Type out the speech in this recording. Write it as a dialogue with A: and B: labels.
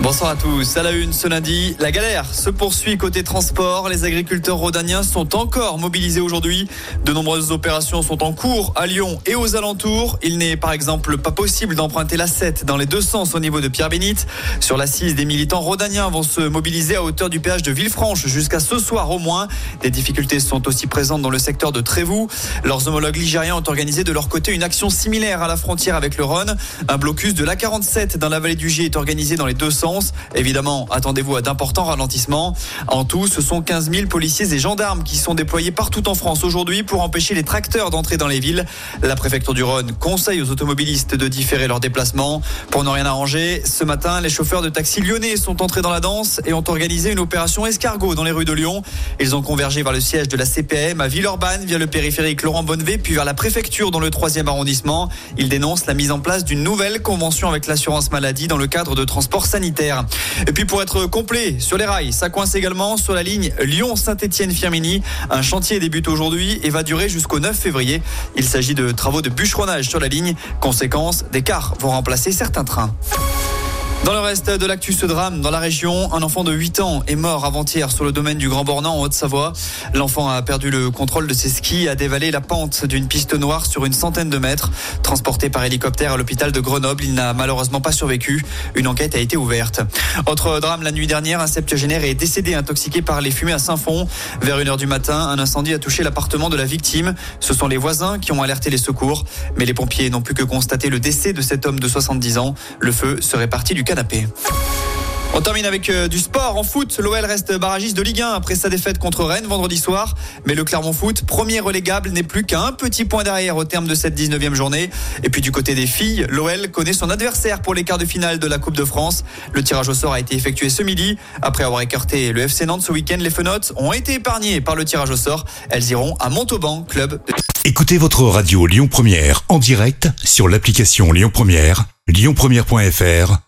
A: Bonsoir à tous. À la une ce lundi, la galère se poursuit côté transport. Les agriculteurs rhodaniens sont encore mobilisés aujourd'hui. De nombreuses opérations sont en cours à Lyon et aux alentours. Il n'est par exemple pas possible d'emprunter la 7 dans les deux sens au niveau de Pierre-Bénite. Sur la 6, des militants rhodaniens vont se mobiliser à hauteur du péage de Villefranche jusqu'à ce soir au moins. Des difficultés sont aussi présentes dans le secteur de Trévoux. Leurs homologues ligériens ont organisé de leur côté une action similaire à la frontière avec le Rhône. Un blocus de l'A47 dans la vallée du Gier est organisé dans les deux sens. Évidemment, attendez-vous à d'importants ralentissements. En tout, ce sont 15 000 policiers et gendarmes qui sont déployés partout en France aujourd'hui pour empêcher les tracteurs d'entrer dans les villes. La préfecture du Rhône conseille aux automobilistes de différer leurs déplacements. Pour ne rien arranger, ce matin, les chauffeurs de taxi lyonnais sont entrés dans la danse et ont organisé une opération escargot dans les rues de Lyon. Ils ont convergé vers le siège de la CPM à Villeurbanne via le périphérique Laurent Bonnevet puis vers la préfecture dans le 3e arrondissement. Ils dénoncent la mise en place d'une nouvelle convention avec l'assurance maladie dans le cadre de transport Et puis pour être complet sur les rails, ça coince également sur la ligne Lyon-Saint-Étienne-Firminy. Un chantier débute aujourd'hui et va durer jusqu'au 9 février. Il s'agit de travaux de bûcheronnage sur la ligne. Conséquence, des cars vont remplacer certains trains. Dans le reste de l'actu, ce drame dans la région, un enfant de 8 ans est mort avant-hier sur le domaine du Grand Bornand en Haute-Savoie. L'enfant a perdu le contrôle de ses skis a dévalé la pente d'une piste noire sur une centaine de mètres. Transporté par hélicoptère à l'hôpital de Grenoble, il n'a malheureusement pas survécu. Une enquête a été ouverte. Autre drame la nuit dernière, un septuagénaire est décédé intoxiqué par les fumées à Saint-Fond. Vers 1h du matin, un incendie a touché l'appartement de la victime. Ce sont les voisins qui ont alerté les secours, mais les pompiers n'ont pu que constater le décès de cet homme de 70 ans. Le feu serait parti du canapé. On termine avec euh, du sport en foot. L'OL reste barragiste de Ligue 1 après sa défaite contre Rennes vendredi soir. Mais le Clermont Foot, premier relégable, n'est plus qu'à un petit point derrière au terme de cette 19e journée. Et puis du côté des filles, l'OL connaît son adversaire pour les quarts de finale de la Coupe de France. Le tirage au sort a été effectué ce midi. Après avoir écarté le FC Nantes ce week-end, les Fenotes ont été épargnées par le tirage au sort. Elles iront à Montauban, club.
B: Écoutez votre radio Lyon Première en direct sur l'application Lyon Première, lyonpremière.fr